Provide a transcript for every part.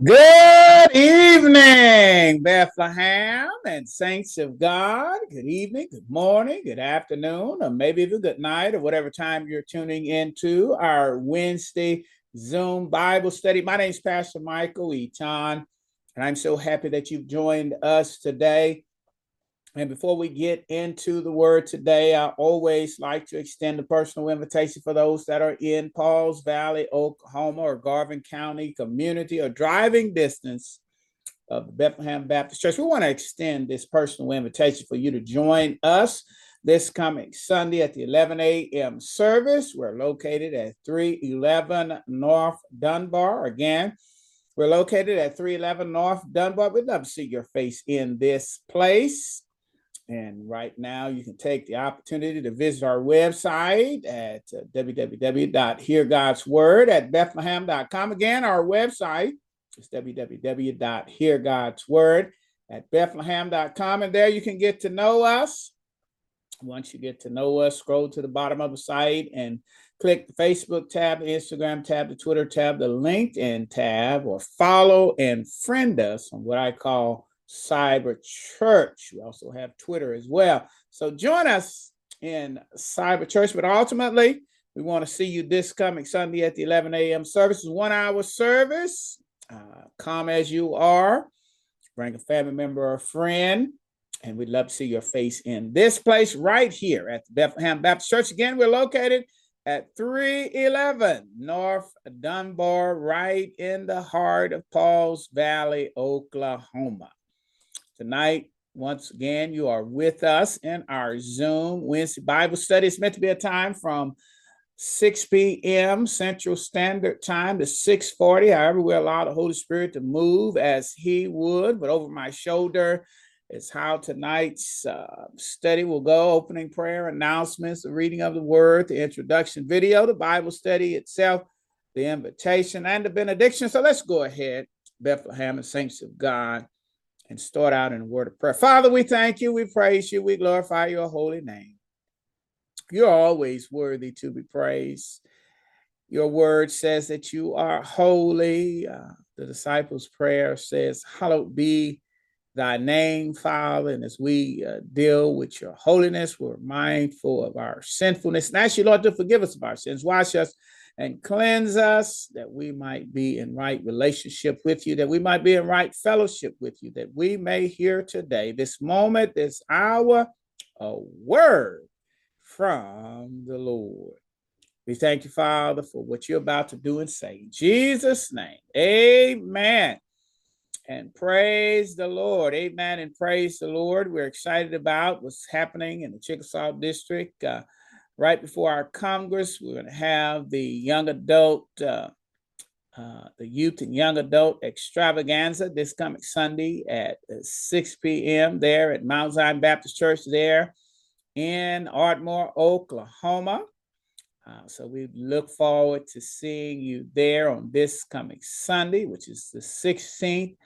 Good evening, Bethlehem and saints of God. Good evening, good morning, good afternoon, or maybe even good night, or whatever time you're tuning into our Wednesday Zoom Bible study. My name is Pastor Michael Eaton, and I'm so happy that you've joined us today. And before we get into the word today, I always like to extend a personal invitation for those that are in Pauls Valley, Oklahoma, or Garvin County community or driving distance of Bethlehem Baptist Church. We want to extend this personal invitation for you to join us this coming Sunday at the 11 a.m. service. We're located at 311 North Dunbar. Again, we're located at 311 North Dunbar. We'd love to see your face in this place. And right now, you can take the opportunity to visit our website at uh, www.heargodsword at bethlehem.com. Again, our website is www.heargodsword at bethlehem.com. And there you can get to know us. Once you get to know us, scroll to the bottom of the site and click the Facebook tab, the Instagram tab, the Twitter tab, the LinkedIn tab, or follow and friend us on what I call Cyber Church. We also have Twitter as well. So join us in Cyber Church, but ultimately, we want to see you this coming Sunday at the 11 a.m. service. It's one hour service. Uh, come as you are. Bring a family member or a friend. And we'd love to see your face in this place right here at the Bethlehem Baptist Church. Again, we're located at 311 North Dunbar, right in the heart of Pauls Valley, Oklahoma. Tonight, once again, you are with us in our Zoom Wednesday Bible study. It's meant to be a time from 6 p.m. Central Standard Time to 6:40. However, we allow the Holy Spirit to move as He would. But over my shoulder is how tonight's uh, study will go: opening prayer, announcements, the reading of the Word, the introduction video, the Bible study itself, the invitation, and the benediction. So let's go ahead, Bethlehem and saints of God and start out in a word of prayer. Father, we thank you, we praise you, we glorify your holy name. You're always worthy to be praised. Your word says that you are holy. Uh, the disciples' prayer says, Hallowed be thy name, Father. And as we uh, deal with your holiness, we're mindful of our sinfulness. And ask you, Lord, to forgive us of our sins. Wash us and cleanse us that we might be in right relationship with you, that we might be in right fellowship with you, that we may hear today, this moment, this hour, a word from the Lord. We thank you, Father, for what you're about to do and say. In Jesus' name, amen. And praise the Lord. Amen. And praise the Lord. We're excited about what's happening in the Chickasaw District. Uh, right before our Congress, we're going to have the young adult, uh, uh, the youth and young adult extravaganza this coming Sunday at uh, 6 p.m. there at Mount Zion Baptist Church there in Ardmore, Oklahoma. Uh, so we look forward to seeing you there on this coming Sunday, which is the 16th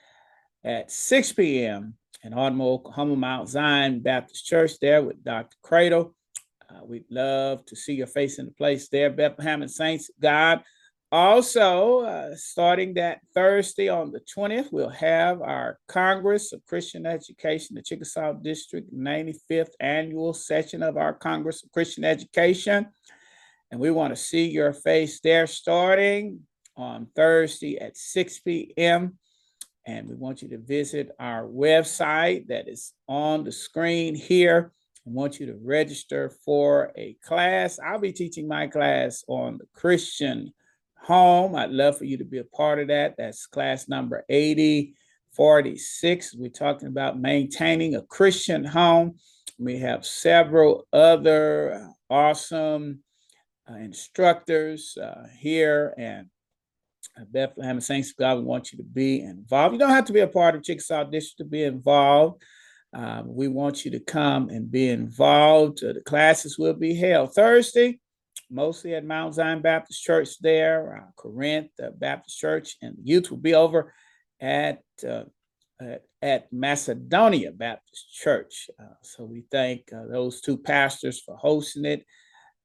at 6 p.m. in Ardmore, Oklahoma, Mount Zion Baptist Church there with Dr. Cradle. Uh, we'd love to see your face in the place there, Bethlehem and Saints God. Also, uh, starting that Thursday on the 20th, we'll have our Congress of Christian Education, the Chickasaw District 95th annual session of our Congress of Christian Education. And we want to see your face there starting on Thursday at 6 p.m. And we want you to visit our website that is on the screen here I want you to register for a class. I'll be teaching my class on the Christian home. I'd love for you to be a part of that. That's class number 8046. We're talking about maintaining a Christian home. We have several other awesome uh, instructors uh, here and Bethlehem Saints of God, we want you to be involved. You don't have to be a part of Chickasaw District to be involved. Um, we want you to come and be involved. Uh, the classes will be held Thursday, mostly at Mount Zion Baptist Church there, uh, Corinth Baptist Church, and youth will be over at uh, at, at, Macedonia Baptist Church. Uh, so we thank uh, those two pastors for hosting it,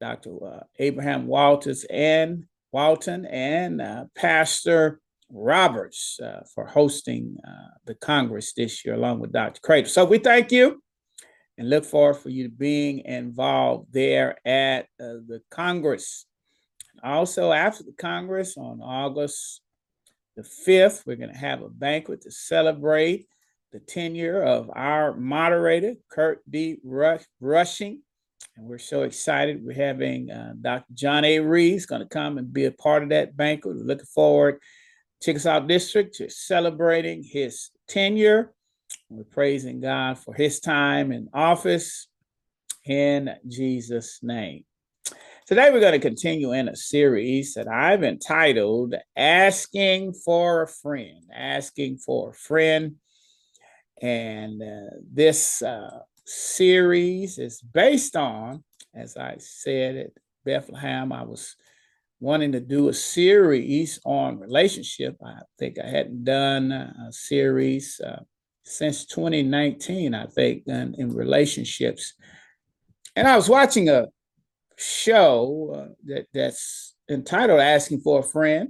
Dr. Abraham Walters and Walton and Pastor Roberts uh, for hosting uh, the Congress this year, along with Dr. Crater. So we thank you and look forward for you being involved there at uh, the Congress. Also, after the Congress on August the 5th, we're going to have a banquet to celebrate the tenure of our moderator, Kurt. Rush- Rushing. And we're so excited. We're having uh, Dr. John A. Reeves going to come and be a part of that banquet. We're looking forward, Chickasaw District, to celebrating his tenure. We're praising God for his time in office in Jesus' name. Today, we're going to continue in a series that I've entitled Asking for a Friend. Asking for a Friend. And uh, this uh, series is based on, as I said at Bethlehem, I was wanting to do a series on relationship. I think I hadn't done a series uh, since 2019, I think, in, in relationships. And I was watching a show uh, that that's entitled "Asking for a Friend,"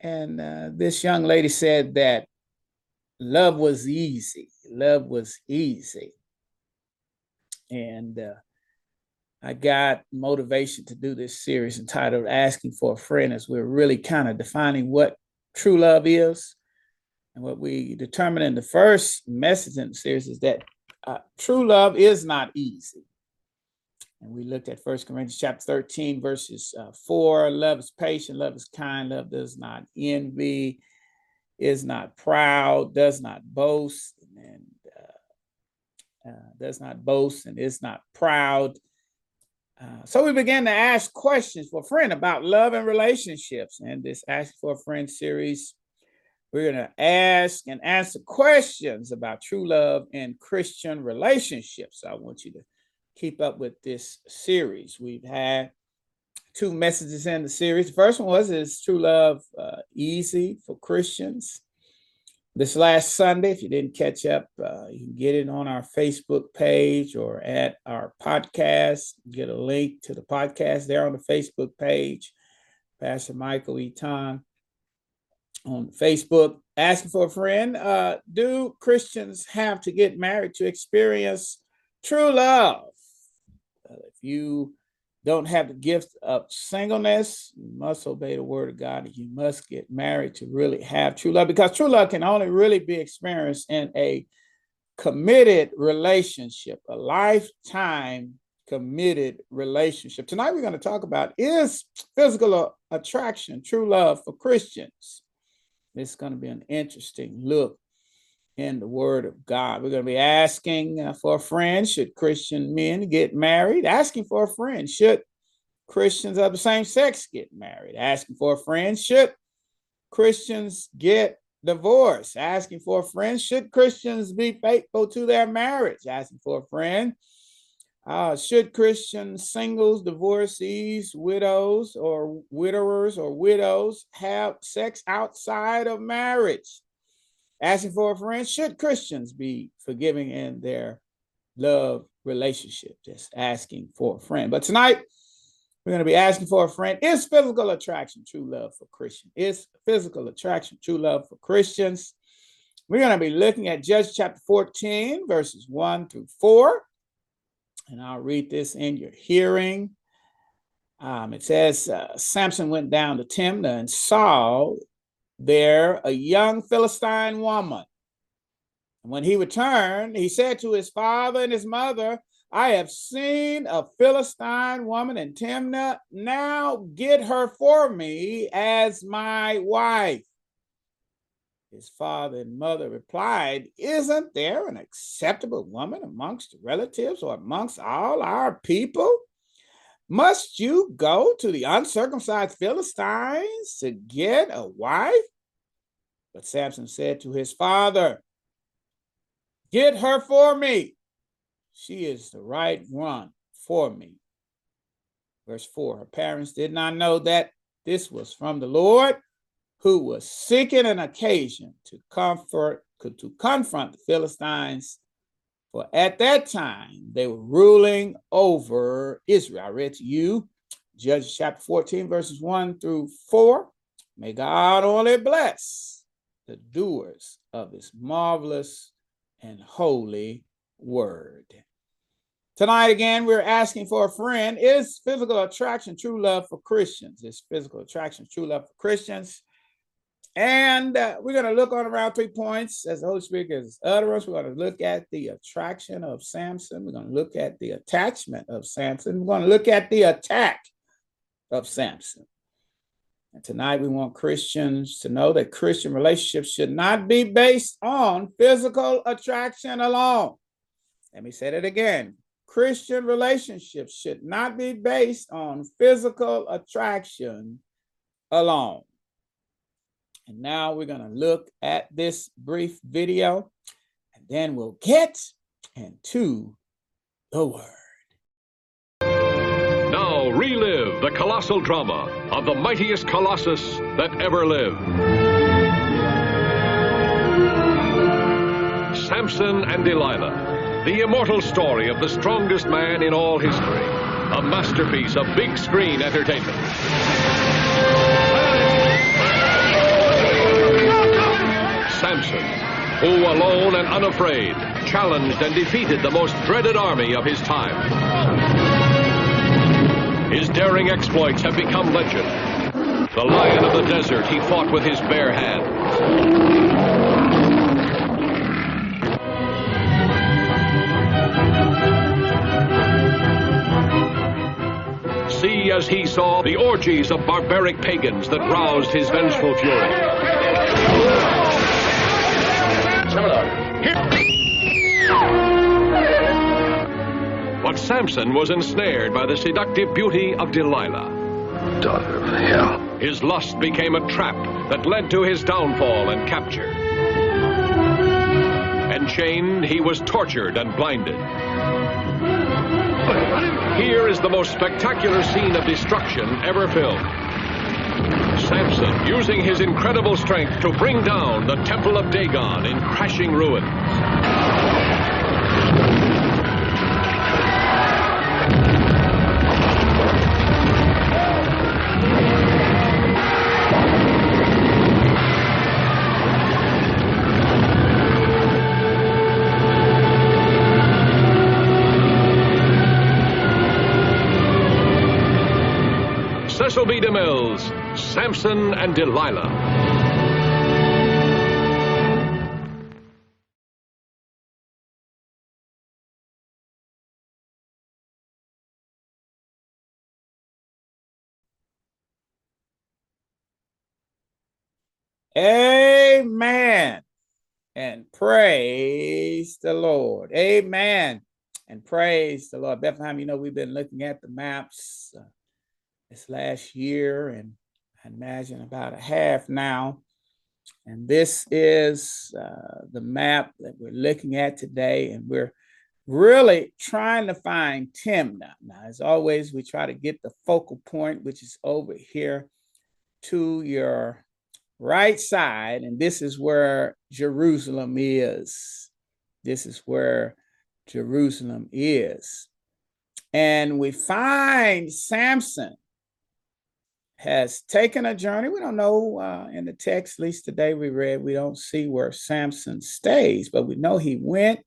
and uh, this young lady said that love was easy. Love was easy, and uh, I got motivation to do this series entitled "Asking for a Friend," as we're really kind of defining what true love is. And what we determined in the first message in the series is that uh, true love is not easy. And we looked at First Corinthians chapter 13, verses uh, 4. Love is patient, love is kind, love does not envy, is not proud, does not boast, and uh, uh, does not boast and is not proud. Uh, so we began to ask questions for a friend about love and relationships. And this Ask for a Friend series, we're going to ask and answer questions about true love and Christian relationships. So I want you to keep up with this series. We've had two messages in the series. The first one was Is True Love uh, Easy for Christians? This last Sunday, if you didn't catch up, uh, you can get it on our Facebook page or at our podcast. Get a link to the podcast there on the Facebook page. Pastor Michael Eaton on Facebook asking for a friend. Uh, do Christians have to get married to experience true love? if you don't have the gift of singleness, you must obey the word of God you must get married to really have true love because true love can only really be experienced in a committed relationship, a lifetime committed relationship. Tonight we're going to talk about is physical attraction true love for Christians. It's going to be an interesting look in the Word of God. We're going to be asking uh, for a friend. Should Christian men get married? Asking for a friend. Should Christians of the same sex get married? Asking for a friend. Should Christians get divorced? Asking for a friend. Should Christians be faithful to their marriage? Asking for a friend. Uh, should Christian singles, divorcees, widows, or widowers or widows have sex outside of marriage? Asking for a friend, should Christians be forgiving in their love relationship? Just asking for a friend. But tonight, we're going to be asking for a friend. Is physical attraction true love for Christians? Is physical attraction true love for Christians? We're going to be looking at Judges chapter 14, verses 1 through 4. And I'll read this in your hearing. Um, it says uh, Samson went down to Timnah and saw there a young Philistine woman. When he returned, he said to his father and his mother, I have seen a Philistine woman in Timnah. Now get her for me as my wife. His father and mother replied, Isn't there an acceptable woman amongst relatives or amongst all our people? Must you go to the uncircumcised Philistines to get a wife? But Samson said to his father, Get her for me. She is the right one for me. Verse 4 Her parents did not know that this was from the Lord, who was seeking an occasion to comfort, to confront the Philistines for at that time, they were ruling over Israel. I read to you Judges chapter 14, verses 1 through 4. May God only bless the doers of his marvelous and holy word. Tonight, again, we're asking for a friend. Is physical attraction true love for Christians? Is physical attraction true love for Christians? And uh, we're going to look on around three points as the Holy Spirit gives utterance. We're going to look at the attraction of Samson. We're going to look at the attachment of Samson. We're going to look at the attack of Samson. And tonight we want Christians to know that Christian relationships should not be based on physical attraction alone. Let me say that again. Christian relationships should not be based on physical attraction alone. And now we're going to look at this brief video and then we'll get into the word. Now relive the colossal drama of the mightiest colossus that ever lived. Samson and Delilah, the immortal story of the strongest man in all history, a masterpiece of big screen entertainment. Who alone and unafraid challenged and defeated the most dreaded army of his time. His daring exploits have become legend. The lion of the desert he fought with his bare hands. See as he saw the orgies of barbaric pagans that roused his vengeful fury. Samson was ensnared by the seductive beauty of Delilah. Daughter of hell. His lust became a trap that led to his downfall and capture. Enchained, he was tortured and blinded. Here is the most spectacular scene of destruction ever filmed. Samson using his incredible strength to bring down the Temple of Dagon in crashing ruins. And Delilah. Amen. And praise the Lord. Amen. And praise the Lord. Bethlehem, you know, we've been looking at the maps uh, this last year and I imagine about a half now. And this is uh, the map that we're looking at today. And we're really trying to find Timnah. Now, as always, we try to get the focal point, which is over here to your right side. And this is where Jerusalem is. This is where Jerusalem is. And we find Samson has taken a journey. We don't know uh, in the text, at least today we read, we don't see where Samson stays, but we know he went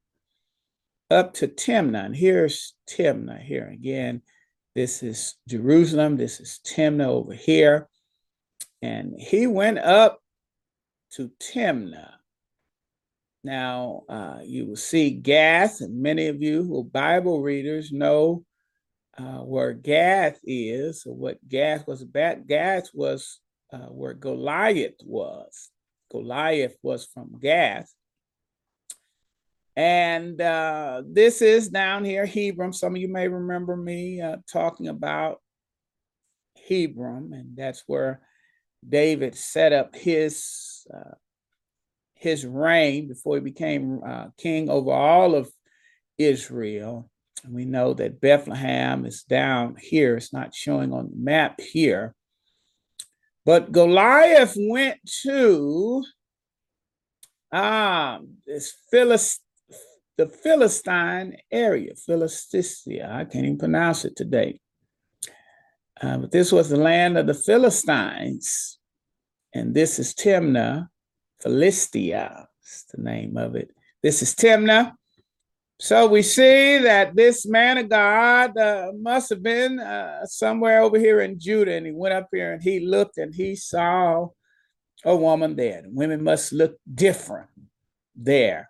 up to Timnah. And here's Timnah here again. This is Jerusalem. This is Timnah over here. And he went up to Timnah. Now, uh, you will see Gath, and many of you who are Bible readers know uh, where Gath is, what Gath was about. Gath was uh, where Goliath was. Goliath was from Gath. And uh, this is down here, Hebron. Some of you may remember me uh, talking about Hebron, and that's where David set up his uh, his reign before he became uh, king over all of Israel. And we know that Bethlehem is down here. It's not showing on the map here. But Goliath went to um, this Philist- the Philistine area, Philistia. I can't even pronounce it today. Uh, but this was the land of the Philistines. And this is Timna Philistia, is the name of it. This is Timna. So we see that this man of God uh, must have been uh, somewhere over here in Judah, and he went up here and he looked and he saw a woman there. women must look different there.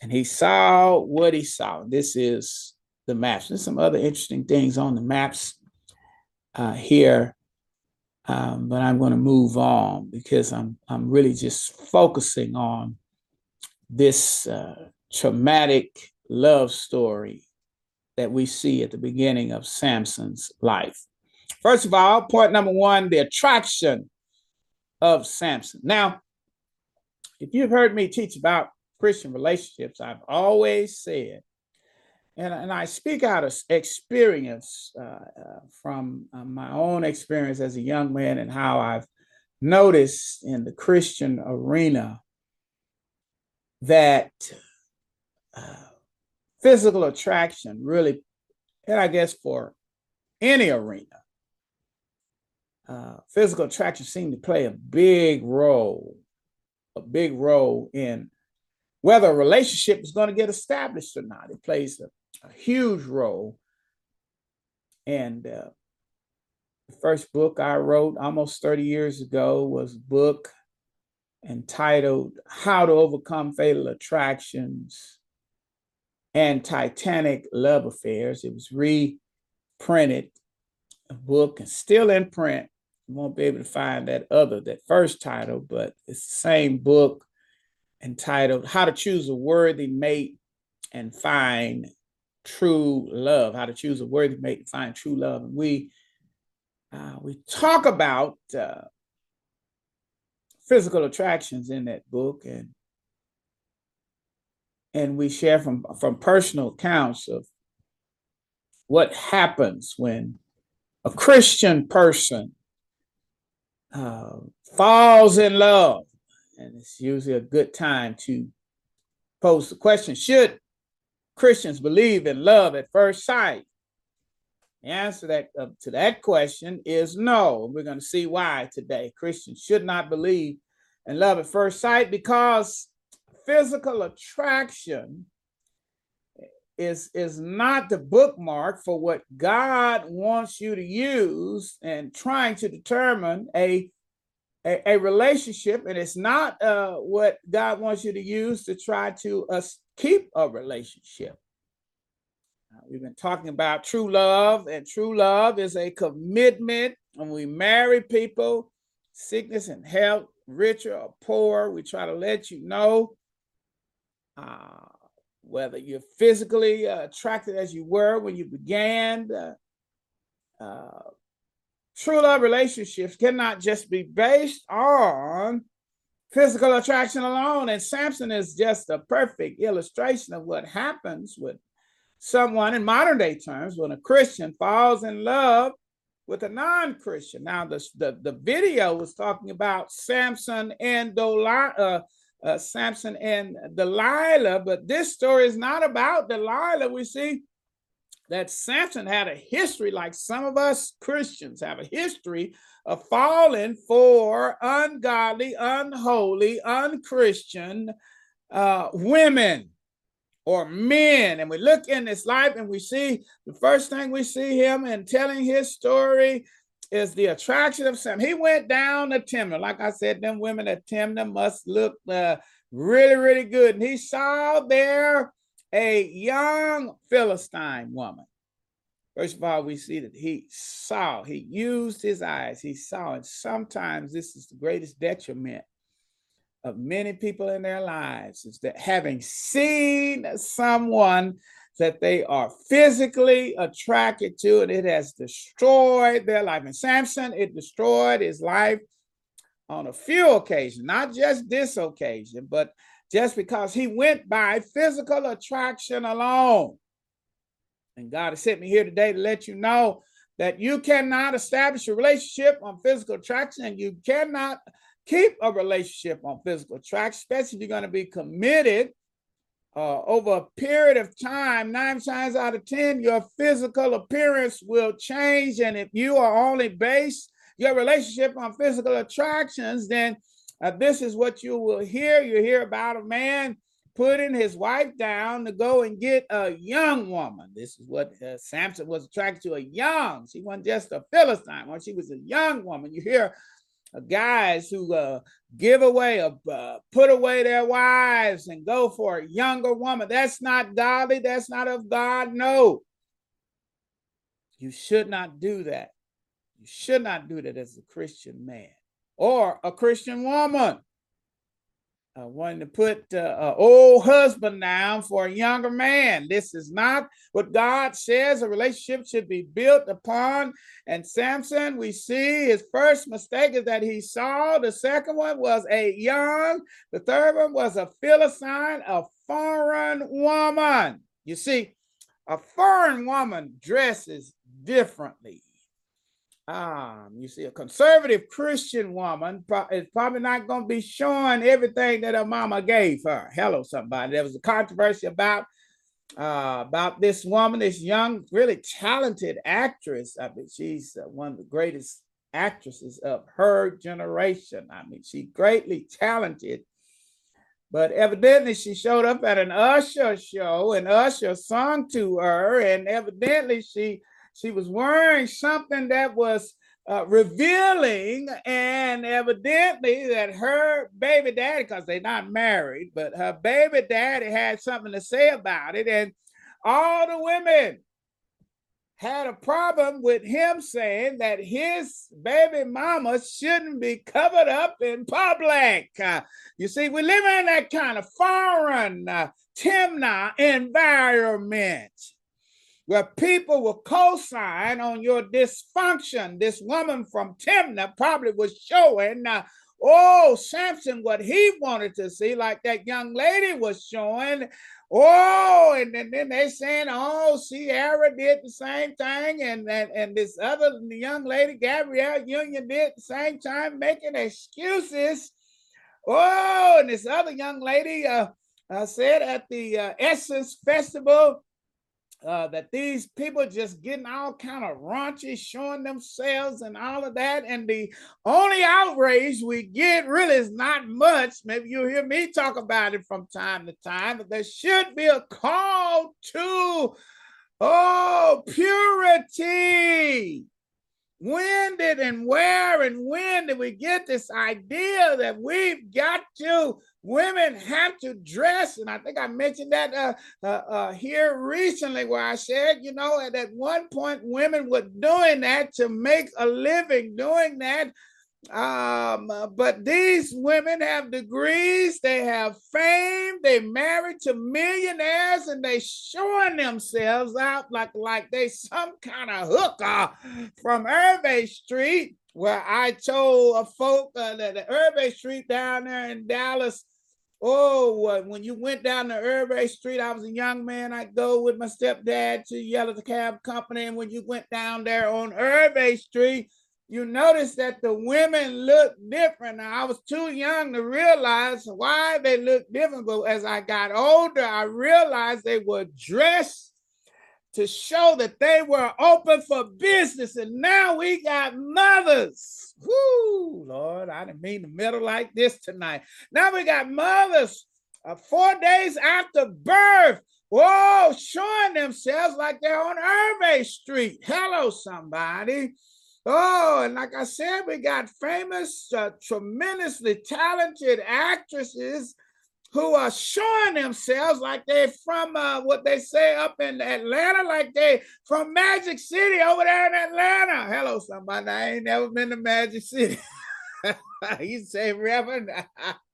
And he saw what he saw. This is the maps. There's some other interesting things on the maps uh, here, um, but I'm going to move on because I'm I'm really just focusing on this uh, traumatic love story that we see at the beginning of Samson's life. First of all, point number one: the attraction of Samson. Now, if you've heard me teach about Christian relationships, I've always said, and, and I speak out of experience uh, uh, from uh, my own experience as a young man and how I've noticed in the Christian arena that physical attraction really, and I guess for any arena, uh, physical attraction seemed to play a big role, a big role in whether a relationship is going to get established or not. It plays a, a huge role. And uh, the first book I wrote almost 30 years ago was a book entitled How to Overcome Fatal Attractions and Titanic Love Affairs. It was reprinted, a book, and still in print you won't be able to find that other, that first title, but it's the same book entitled How to Choose a Worthy Mate and Find True Love. How to Choose a Worthy Mate and Find True Love. And we uh, we talk about uh, physical attractions in that book and and we share from from personal accounts of what happens when a Christian person uh, falls in love. And it's usually a good time to pose the question Should Christians believe in love at first sight? The answer that, uh, to that question is no. We're going to see why today. Christians should not believe in love at first sight because physical attraction is is not the bookmark for what God wants you to use and trying to determine a a, a relationship, and it's not uh, what God wants you to use to try to uh, keep a relationship. Uh, we've been talking about true love, and true love is a commitment. When we marry people, sickness and health, richer or poor, we try to let you know uh, whether you're physically uh, attracted as you were when you began. Uh, uh, true love relationships cannot just be based on physical attraction alone. And Samson is just a perfect illustration of what happens with someone in modern day terms when a Christian falls in love with a non-Christian. Now, the, the, the video was talking about Samson and Delilah, uh, uh, Samson and Delilah, but this story is not about Delilah. We see that Samson had a history, like some of us Christians have a history of falling for ungodly, unholy, unchristian uh, women or men. And we look in this life and we see the first thing we see him and telling his story is the attraction of Sam. He went down to Timnah. Like I said, them women at Timnah must look uh, really, really good. And he saw there a young Philistine woman. First of all, we see that he saw, he used his eyes, he saw. And sometimes this is the greatest detriment of many people in their lives is that having seen someone that they are physically attracted to, and it has destroyed their life. And Samson, it destroyed his life on a few occasions, not just this occasion, but just because he went by physical attraction alone. And God has sent me here today to let you know that you cannot establish a relationship on physical attraction and you cannot keep a relationship on physical attraction, especially if you're going to be committed uh, over a period of time, nine times out of 10, your physical appearance will change. And if you are only based your relationship on physical attractions, then uh, this is what you will hear. You hear about a man putting his wife down to go and get a young woman. This is what uh, Samson was attracted to a young. She wasn't just a Philistine, when she was a young woman. You hear guys who uh, give away, uh, put away their wives and go for a younger woman. That's not godly. That's not of God. No. You should not do that. You should not do that as a Christian man or a Christian woman. Uh, wanting to put uh, an old husband down for a younger man. This is not what God says a relationship should be built upon. And Samson, we see his first mistake is that he saw. The second one was a young. The third one was a Philistine, a foreign woman. You see, a foreign woman dresses differently. Um, you see, a conservative Christian woman is probably not going to be showing everything that her mama gave her. Hello, somebody. There was a controversy about uh, about this woman, this young, really talented actress. I mean, she's uh, one of the greatest actresses of her generation. I mean, she's greatly talented. But evidently, she showed up at an Usher show, and Usher sung to her, and evidently, she she was wearing something that was uh, revealing and evidently that her baby daddy, because they're not married, but her baby daddy had something to say about it. And all the women had a problem with him saying that his baby mama shouldn't be covered up in public. Uh, you see, we live in that kind of foreign uh, Timnah environment where people will co-sign on your dysfunction. This woman from Timnah probably was showing, uh, oh, Samson, what he wanted to see, like that young lady was showing. Oh, and then, then they saying, oh, Ciara did the same thing, and, and and this other young lady, Gabrielle Union, did the same time, making excuses. Oh, and this other young lady uh, uh, said at the uh, Essence Festival, uh, that these people just getting all kind of raunchy, showing themselves and all of that. And the only outrage we get really is not much. Maybe you'll hear me talk about it from time to time, but there should be a call to, oh, purity. When did and where and when did we get this idea that we've got to women have to dress. And i think i mentioned that uh, uh, uh, here recently where i said you know at, at one point women were doing that to make a living doing that. Um, but these women have degrees, they have fame, they married to millionaires, and they showing themselves out like like they some kind of hooker from Hervey Street, where I told a folk uh, that the Hervey Street down there in Dallas Oh, when you went down to Hervey Street, I was a young man. I'd go with my stepdad to Yellow Cab Company. And when you went down there on Hervey Street, you notice that the women look different. Now, I was too young to realize why they look different. But as I got older, I realized they were dressed to show that they were open for business. And now we got mothers. Whoo, Lord, I didn't mean to meddle like this tonight. Now we got mothers uh, four days after birth. Whoa, showing themselves like they're on Hervey Street. Hello, somebody. Oh, and like I said, we got famous, uh, tremendously talented actresses who are showing themselves like they're from uh, what they say up in Atlanta, like they from Magic City over there in Atlanta. Hello, somebody. I ain't never been to Magic City. you say, Reverend.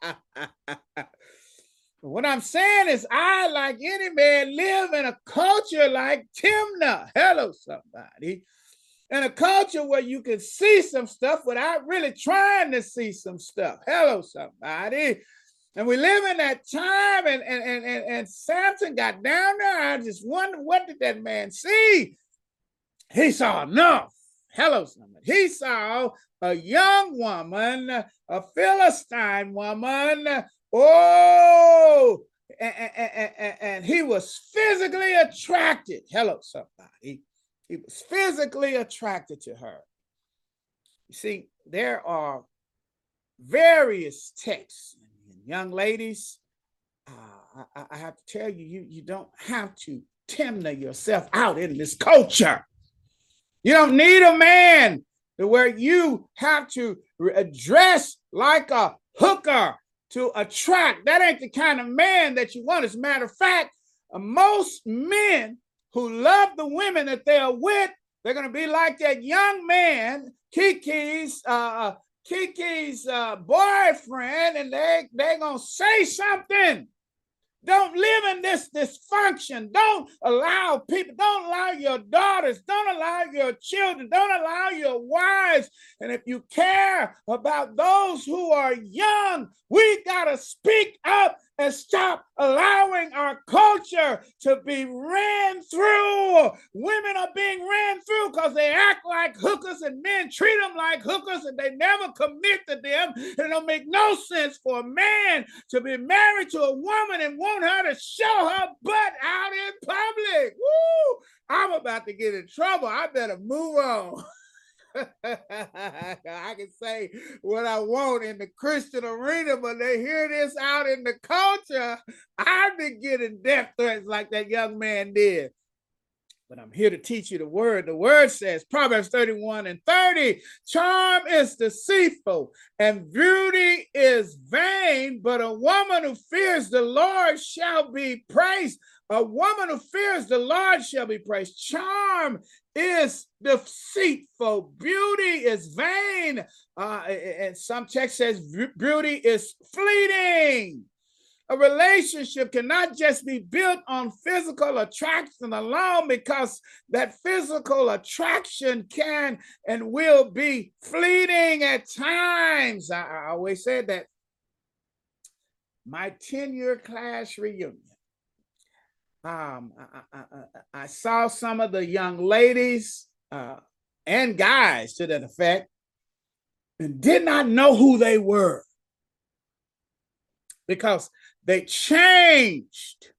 what I'm saying is, I, like any man, live in a culture like Timnah. Hello, somebody. In a culture where you can see some stuff without really trying to see some stuff. Hello, somebody. And we live in that time, and, and, and, and, and Samson got down there. I just wonder what did that man see? He saw enough. Hello, somebody. He saw a young woman, a Philistine woman. Oh, and, and, and, and he was physically attracted. Hello, somebody. He was physically attracted to her. You see, there are various texts. Young ladies, uh, I, I, have to tell you, you, you don't have to timber yourself out in this culture. You don't need a man where you have to dress like a hooker to attract. That ain't the kind of man that you want. As a matter of fact, uh, most men who love the women that they are with, they're going to be like that young man, Keke's, uh, uh, Keke's uh, boyfriend, and they they're going to say something don't live in this dysfunction. Don't allow people, don't allow your daughters, don't allow your children, don't allow your wives. And if you care about those who are young, we got to speak up and stop allowing our culture to be ran through. Women are being ran through because they act like hookers and men treat them like hookers and they never commit to them. And it don't make no sense for a man to be married to a woman and want her to show her butt out in public. Woo! I'm about to get in trouble. I better move on. I can say what I want in the Christian arena, but they hear this out in the culture. I've been getting death threats like that young man did. But I'm here to teach you the word. The word says, Proverbs 31 and 30 charm is deceitful and beauty is vain, but a woman who fears the Lord shall be praised. A woman who fears the Lord shall be praised. Charm is deceitful. Beauty is vain. Uh, and some text says beauty is fleeting. A relationship cannot just be built on physical attraction alone because that physical attraction can and will be fleeting at times. I, I always said that. My 10 year class reunion um, I, I, I, saw some of the young ladies uh, and guys to that effect and did not know who they were because they changed.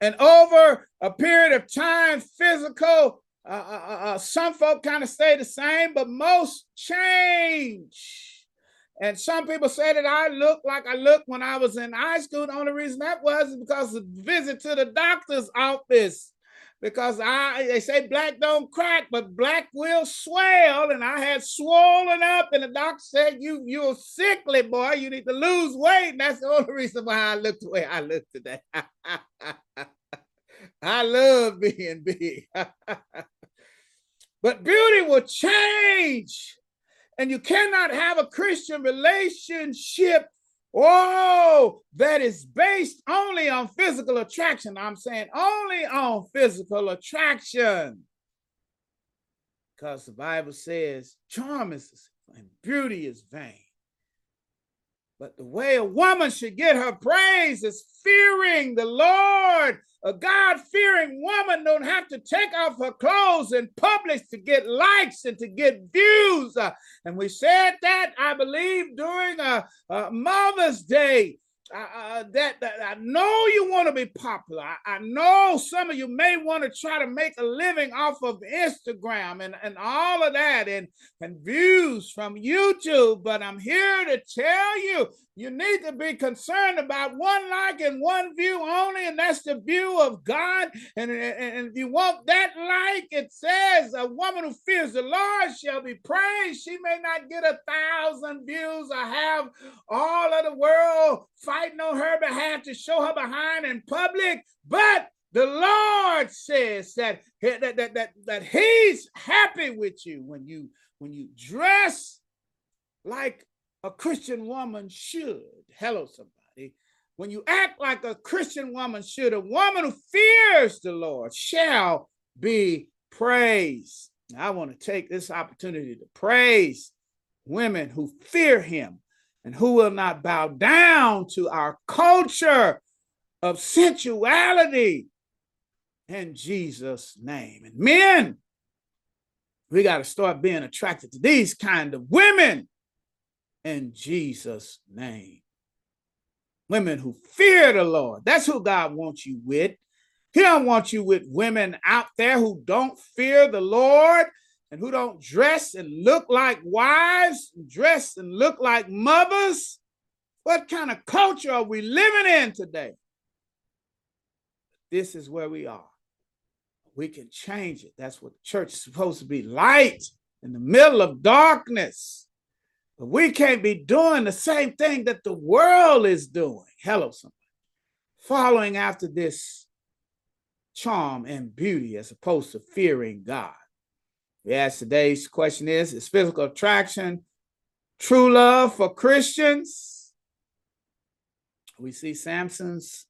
And over a period of time, physical, uh, uh, uh, uh some folk kind of stay the same, but most change. And some people say that I look like I looked when I was in high school. The only reason that was is because of visit to the doctor's office. Because I they say black don't crack, but black will swell. And I had swollen up, and the doctor said, You you're sickly, boy. You need to lose weight. And that's the only reason why I look the way I look today. I love being big. but beauty will change and you cannot have a Christian relationship, oh, that is based only on physical attraction. I'm saying only on physical attraction. Because the Bible says charm is and beauty is vain. But the way a woman should get her praise is fearing the Lord. A God fearing woman don't have to take off her clothes in public to get likes and to get views. Uh, and we said that, I believe, during a, a Mother's Day uh, that, that I know you want to be popular. I, I, know some of you may want to try to make a living off of Instagram and, and all of that and, and views from YouTube, but I'm here to tell you you need to be concerned about one like and one view only, and that's the view of God. And, and, and if you want that like, it says, a woman who fears the Lord shall be praised. She may not get a thousand views or have all of the world fighting on her behalf to show her behind in public, but the Lord says that, that, that, that, that He's happy with you when you when you dress like a Christian woman should. Hello, somebody. When you act like a Christian woman should, a woman who fears the Lord shall be praised. I want to take this opportunity to praise women who fear him and who will not bow down to our culture of sensuality in Jesus' name. And men, we got to start being attracted to these kind of women in Jesus' name. Women who fear the Lord. That's who God wants you with. He don't want you with women out there who don't fear the Lord. and who don't dress and look like wives, dress and look like mothers. What kind of culture are we living in today? This is where we are. We can change it. That's what church is supposed to be light in the middle of darkness. But we can't be doing the same thing that the world is doing. Hello, somebody. Following after this charm and beauty as opposed to fearing God. Yes, today's question is Is physical attraction true love for Christians? We see Samson's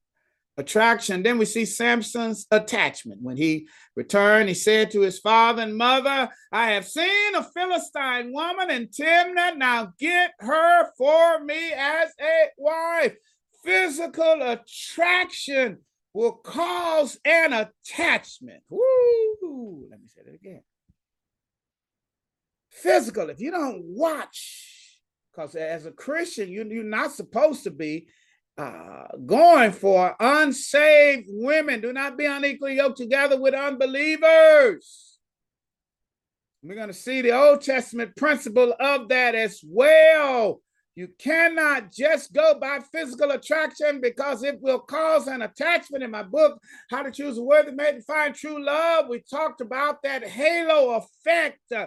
attraction. Then we see Samson's attachment. When he returned, he said to his father and mother, I have seen a Philistine woman in Timnah. Now get her for me as a wife. Physical attraction will cause an attachment. Woo! Let me say that again. Physical, if you don't watch, because as a Christian, you, you're not supposed to be uh, going for unsaved women. Do not be unequally yoked together with unbelievers. We're going to see the Old Testament principle of that as well. You cannot just go by physical attraction because it will cause an attachment. In my book, How to Choose a Worthy Mate and Find True Love, we talked about that halo effect. Uh,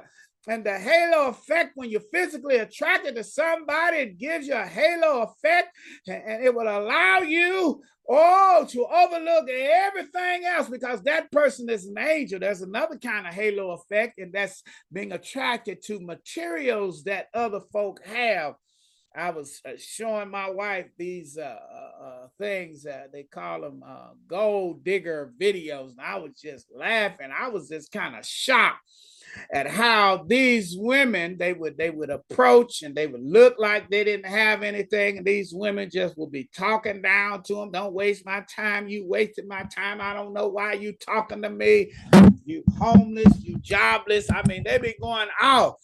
and the halo effect, when you're physically attracted to somebody, it gives you a halo effect and it will allow you oh to overlook everything else because that person is an angel. There's another kind of halo effect, and that's being attracted to materials that other folk have. I was uh, showing my wife these uh, uh, uh things. Uh, they call them uh, gold digger videos. And I was just laughing. I was just kind of shocked at how these women they would they would approach and they would look like they didn't have anything and these women just would be talking down to them don't waste my time you wasted my time i don't know why you talking to me you homeless you jobless i mean they be going out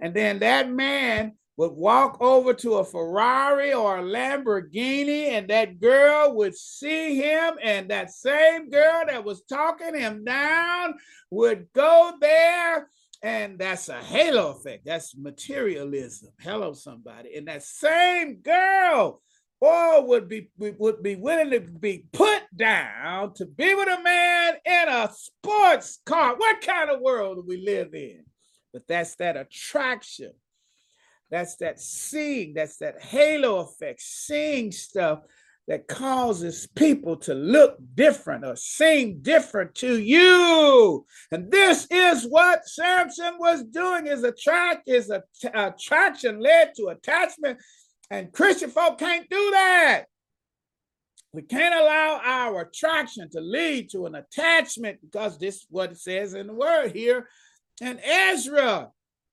and then that man would walk over to a Ferrari or a Lamborghini, and that girl would see him, and that same girl that was talking him down would go there. And that's a halo effect. That's materialism. Hello, somebody. And that same girl or would be would be willing to be put down to be with a man in a sports car. What kind of world do we live in? But that's that attraction that's that seeing, that's that halo effect, seeing stuff that causes people to look different or seem different to you. And this is what Samson was doing. His attract is a attraction led to attachment, and Christian folk can't do that. We can't allow our attraction to lead to an attachment because this is what it says in the word here. And Ezra,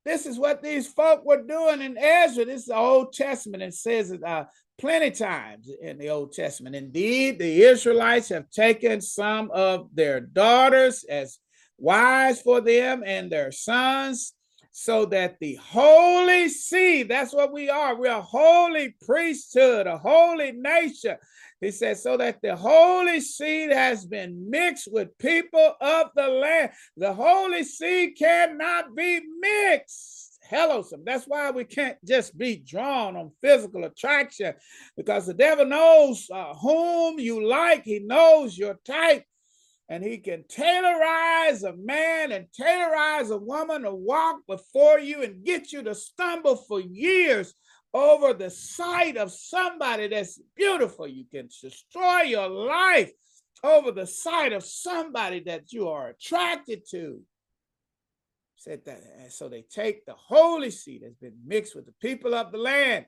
this is what these folk were doing in Ezra. This is the Old Testament. It says it uh, plenty times in the Old Testament. Indeed, the Israelites have taken some of their daughters as wives for them and their sons, so that the holy seed, that's what we are. We're a holy priesthood, a holy nation. He says, so that the holy seed has been mixed with people of the land. The holy seed cannot be mixed. Hello, some. That's why we can't just be drawn on physical attraction because the devil knows uh, whom you like, he knows your type and he can tailorize a man and tailorize a woman to walk before you and get you to stumble for years over the sight of somebody that's beautiful. You can destroy your life over the sight of somebody that you are attracted to. Said that, and so they take the holy seed that's been mixed with the people of the land,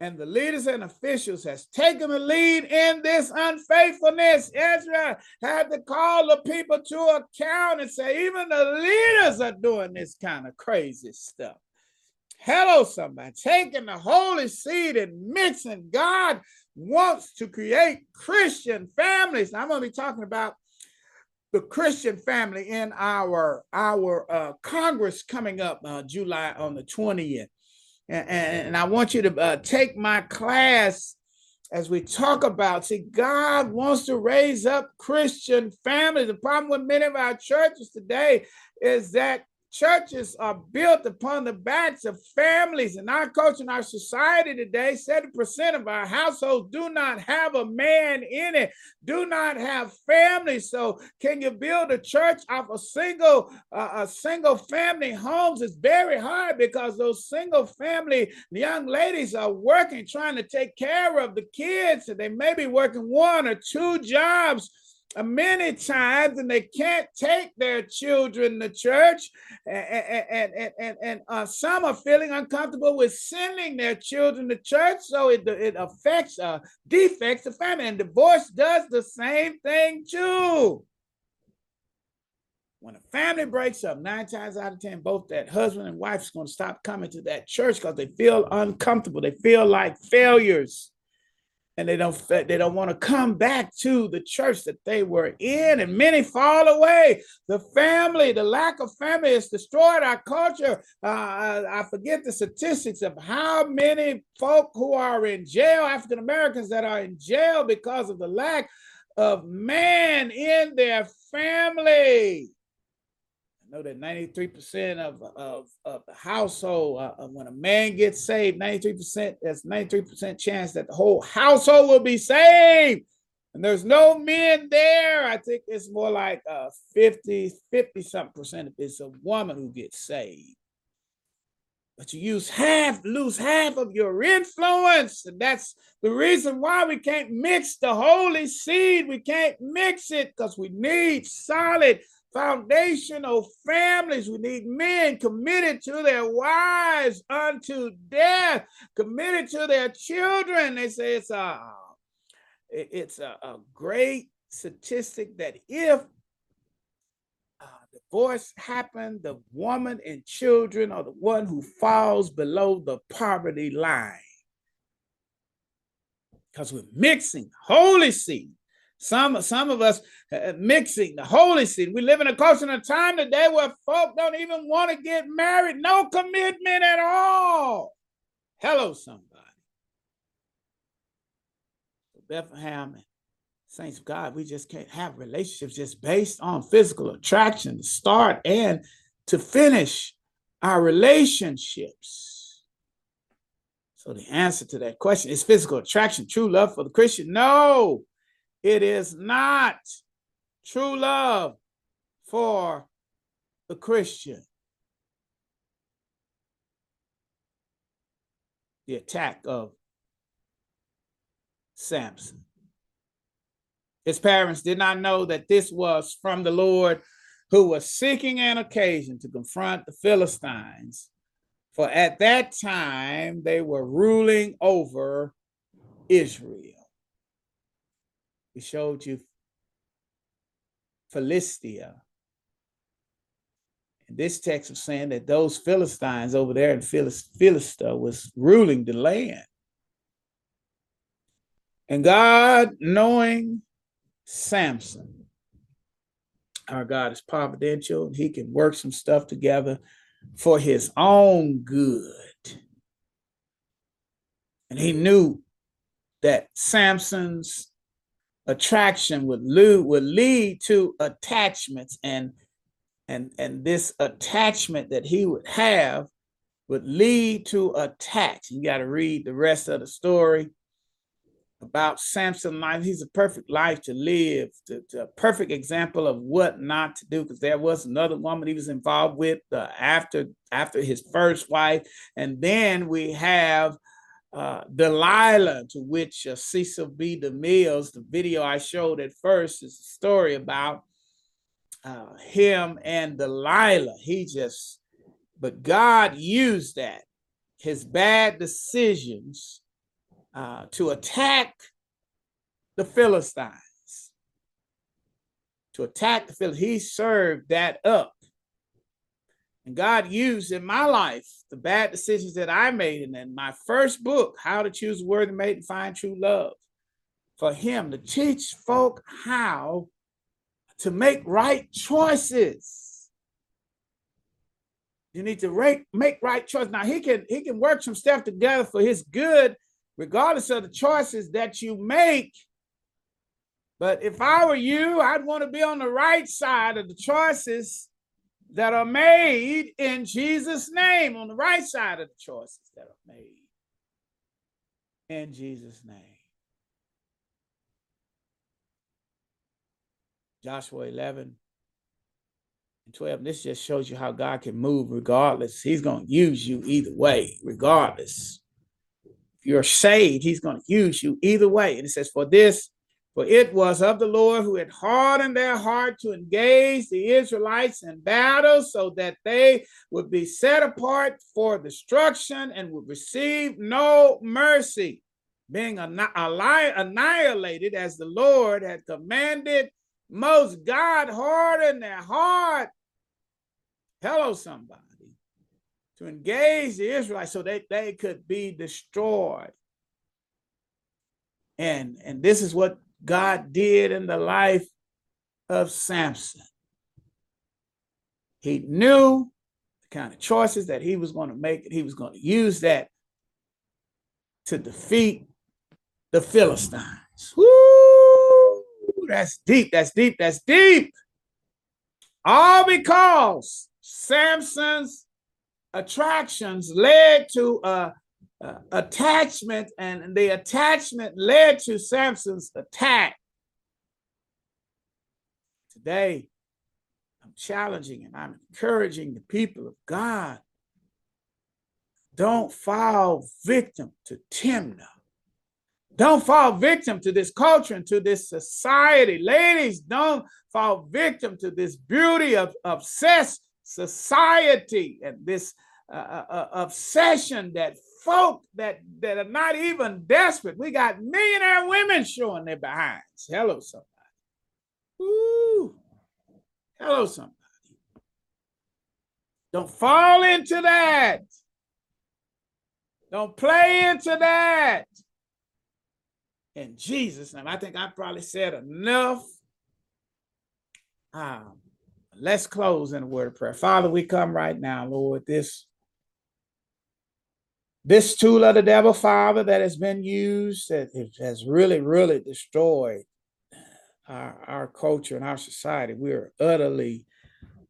and the leaders and officials has taken the lead in this unfaithfulness. Ezra had to call the people to account and say, even the leaders are doing this kind of crazy stuff. Hello, somebody. Taking the holy seed and mixing. God wants to create Christian families. I'm going to be talking about the Christian family in our our uh, Congress coming up uh, July on the 20th. And, and, I want you to uh, take my class as we talk about. See, God wants to raise up Christian families. The problem with many of our churches today is that churches are built upon the backs of families. And our culture, in our society today, 70% of our households do not have a man in it, do not have families. So, can you build a church off a single, uh, a single family homes? It's very hard because those single family young ladies are working, trying to take care of the kids, and they may be working one or two jobs many times and they can't take their children to church and and and, and, uh, some are feeling uncomfortable with sending their children to church so it, it affects uh, defects the family and divorce does the same thing too. When a family breaks up nine times out of ten both that husband and wife is going to stop coming to that church because they feel uncomfortable they feel like failures and they don't they don't want to come back to the church that they were in. And many fall away. The family the lack of family has destroyed our culture. Uh, I, forget the statistics of how many folk who are in jail african americans that are in jail because of the lack of man in their family know that 93% of, of, of the household, uh, when a man gets saved, 93%, that's 93% chance that the whole household will be saved. And there's no men there. I think it's more like uh, 50, 50 something percent if it's a woman who gets saved. But you use half, lose half of your influence. And that's the reason why we can't mix the holy seed. We can't mix it because we need solid foundational families. We need men committed to their wives unto death, committed to their children. They say it's a it's a, a great statistic that if uh, divorce happened, the woman and children are the one who falls below the poverty line. Because we're mixing holy seed some, some of us uh, mixing the holy seed. We live in a culture and a time today where folk don't even want to get married, no commitment at all. Hello, somebody. Bethlehem and saints of God, we just can't have relationships just based on physical attraction to start and to finish our relationships. So the answer to that question is physical attraction, true love for the Christian? No. It is not true love for the Christian. The attack of Samson. His parents did not know that this was from the Lord who was seeking an occasion to confront the Philistines. For at that time, they were ruling over Israel. He showed you Philistia. And this text was saying that those Philistines over there in Philistia was ruling the land. And God, knowing Samson, our God is providential, he can work some stuff together for his own good. And he knew that Samson's attraction would lead, would lead to attachments and and and this attachment that he would have would lead to attacks. You got to read the rest of the story about Samson life. He's a perfect life to live, to, to a perfect example of what not to do. Because there was another woman he was involved with uh, after after his first wife, and then we have uh, Delilah, to which uh, Cecil B. DeMille's, the video I showed at first, is a story about uh, him and Delilah. He just, but God used that, his bad decisions, uh, to attack the Philistines. To attack the Philistines. He served that up. And God used in my life the bad decisions that I made and in my first book, How to Choose a Worthy Mate and Find True Love, for Him to teach folk how to make right choices. You need to make, right choices. Now he can he can work some stuff together for his good, regardless of the choices that you make. But if I were you, I'd want to be on the right side of the choices that are made in Jesus' name on the right side of the choices that are made in Jesus' name. Joshua 11 and 12. This just shows you how God can move regardless. He's going to use you either way, regardless. If you're saved, He's going to use you either way. And it says, For this, for it was of the Lord who had hardened their heart to engage the Israelites in battle so that they would be set apart for destruction and would receive no mercy, being annihilated as the Lord had commanded most God hardened their heart. Hello, somebody. To engage the Israelites so that they could be destroyed. And, and this is what God did in the life of Samson. He knew the kind of choices that he was going to make, and he was going to use that to defeat the Philistines. Woo! That's deep, that's deep, that's deep. All because Samson's attractions led to a, a attachment, and the attachment led to Samson's attack. Today, I'm challenging and I'm encouraging the people of God. Don't fall victim to Timnah. Don't fall victim to this culture and to this society. Ladies, don't fall victim to this beauty of obsessed society and this uh, uh, uh, obsession that folk that, that are not even desperate. We got millionaire women showing their behinds. Hello, somebody. Ooh. Hello, somebody. Don't fall into that. Don't play into that in Jesus' name. I think I probably said enough. Um, let's close in a word of prayer. Father, we come right now, Lord, this this tool of the devil, Father, that has been used, that has really, really destroyed our, our culture and our society. We're utterly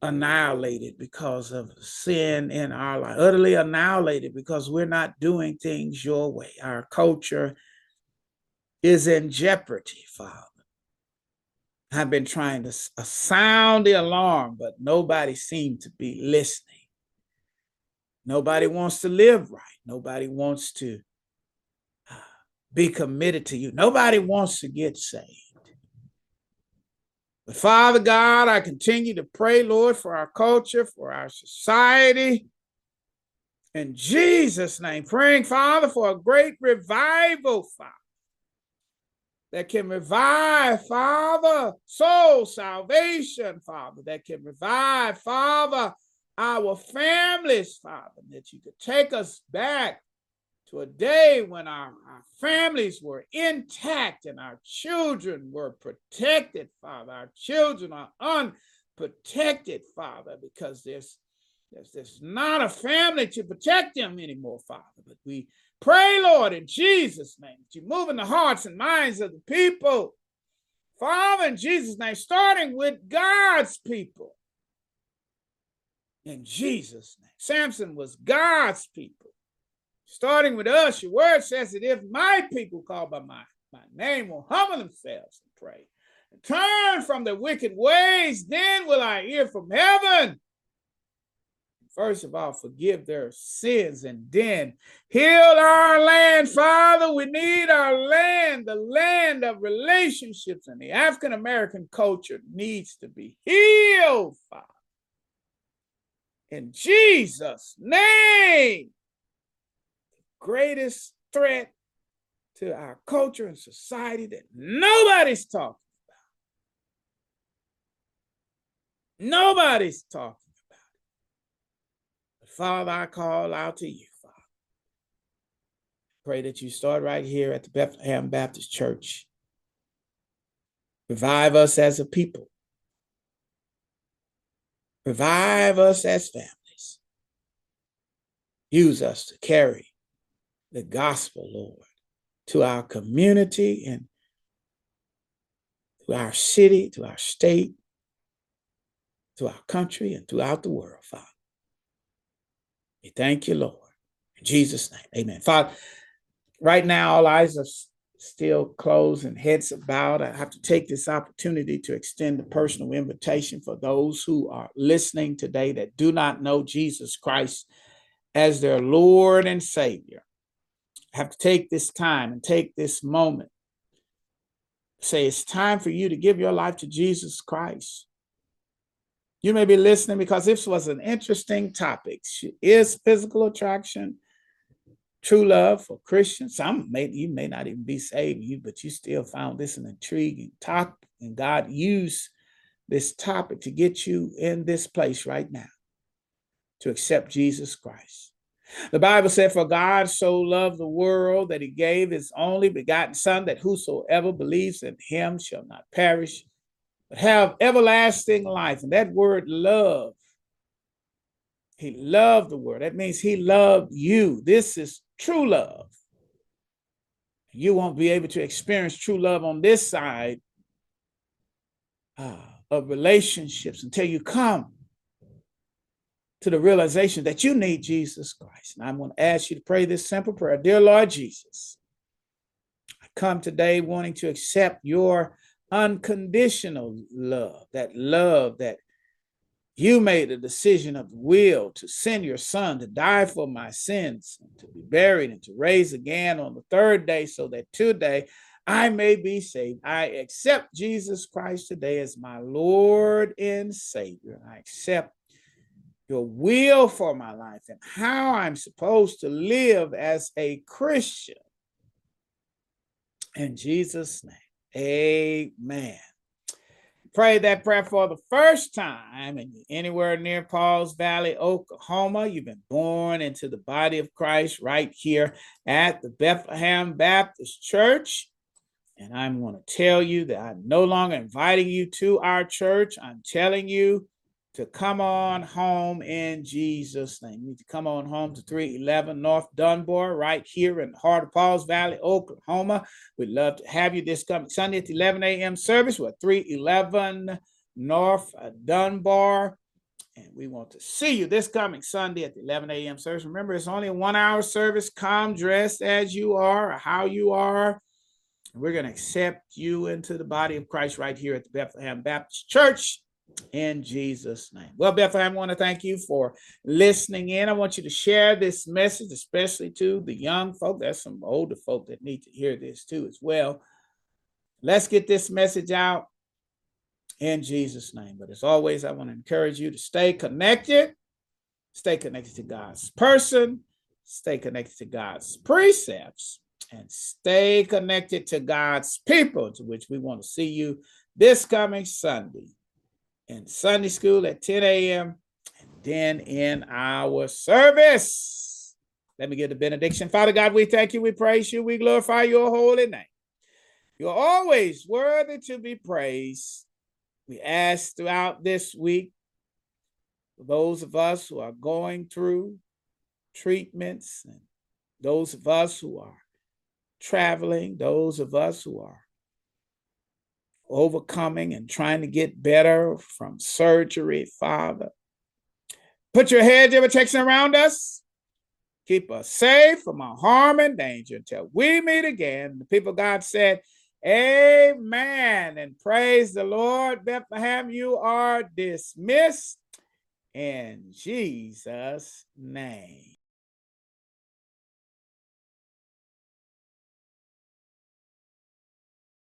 annihilated because of sin in our life, utterly annihilated because we're not doing things your way. Our culture is in jeopardy, Father. I've been trying to uh, sound the alarm, but nobody seemed to be listening. Nobody wants to live right. Nobody wants to uh, be committed to you. Nobody wants to get saved. But Father God, I continue to pray, Lord, for our culture, for our society. In Jesus' name, praying, Father, for a great revival, Father that can revive, Father, soul salvation, Father, that can revive, Father, our families, Father, that you could take us back to a day when our, our families were intact and our children were protected, Father. Our children are unprotected, Father, because there's, there's, there's not a family to protect them anymore, Father, but we Pray, Lord, in Jesus' name, that you move in the hearts and minds of the people. Father, in Jesus' name, starting with God's people. In Jesus' name. Samson was God's people. Starting with us, your word says that if my people called by my, my name will humble themselves and pray and turn from their wicked ways, then will I hear from heaven First of all, forgive their sins and then heal our land, Father. We need our land, the land of relationships, and the African American culture needs to be healed, Father. In Jesus' name, the greatest threat to our culture and society that nobody's talking about. Nobody's talking about it. But Father, I call out to you, Father. Pray that you start right here at the Bethlehem Baptist Church. Revive us as a people. Revive us as families. Use us to carry the gospel, Lord, to our community and to our city, to our state, to our country and throughout the world, Father. We thank you, Lord. In Jesus' name, amen. Father, right now, all eyes are still closed and heads bowed. I have to take this opportunity to extend a personal invitation for those who are listening today that do not know Jesus Christ as their Lord and Savior. I have to take this time and take this moment. Say it's time for you to give your life to Jesus Christ. You may be listening because this was an interesting topic. Is physical attraction true love for Christians? Some may you may not even be saved, you but you still found this an intriguing topic, and God used this topic to get you in this place right now to accept Jesus Christ. The Bible said, For God so loved the world that he gave his only begotten Son, that whosoever believes in him shall not perish, but have everlasting life. And that word love, he loved the world. That means he loved you. This is true love. You won't be able to experience true love on this side uh, of relationships until you come to the realization that you need Jesus Christ. And I'm going to ask you to pray this simple prayer Dear Lord Jesus, I come today wanting to accept your unconditional love, that love that you made a decision of will to send your son to die for my sins, to be buried, and to raise again on the third day, so that today I may be saved. I accept Jesus Christ today as my Lord and Savior. I accept your will for my life and how I'm supposed to live as a Christian. In Jesus' name, amen pray that prayer for the first time and anywhere near Pauls Valley, Oklahoma, you've been born into the body of Christ right here at the Bethlehem Baptist Church. And I'm going to tell you that I'm no longer inviting you to our church. I'm telling you to come on home in Jesus' name. You need to come on home to 311 North Dunbar, right here in the heart of Pauls Valley, Oklahoma. We'd love to have you this coming Sunday at the 11 a.m. service. We're 311 North Dunbar. And we want to see you this coming Sunday at the 11 a.m. service. Remember, it's only a one hour service. Come dressed as you are or how you are. We're going to accept you into the body of Christ right here at the Bethlehem Baptist Church in Jesus' name. Well, Bethlehem, I want to thank you for listening in. I want you to share this message, especially to the young folk. There's some older folk that need to hear this too, as well. Let's get this message out in Jesus' name. But as always, I want to encourage you to stay connected, stay connected to God's person, stay connected to God's precepts, and stay connected to God's people, to which we want to see you this coming Sunday in Sunday school at 10 a.m. and then in our service. Let me get the benediction. Father God, we thank you, we praise you, we glorify your holy name. You're always worthy to be praised. We ask throughout this week for those of us who are going through treatments and those of us who are traveling, those of us who are overcoming and trying to get better from surgery, Father. Put your hedge of protection around us. Keep us safe from harm and danger until we meet again. The people God said, Amen. And praise the Lord. Bethlehem, you are dismissed in Jesus' name.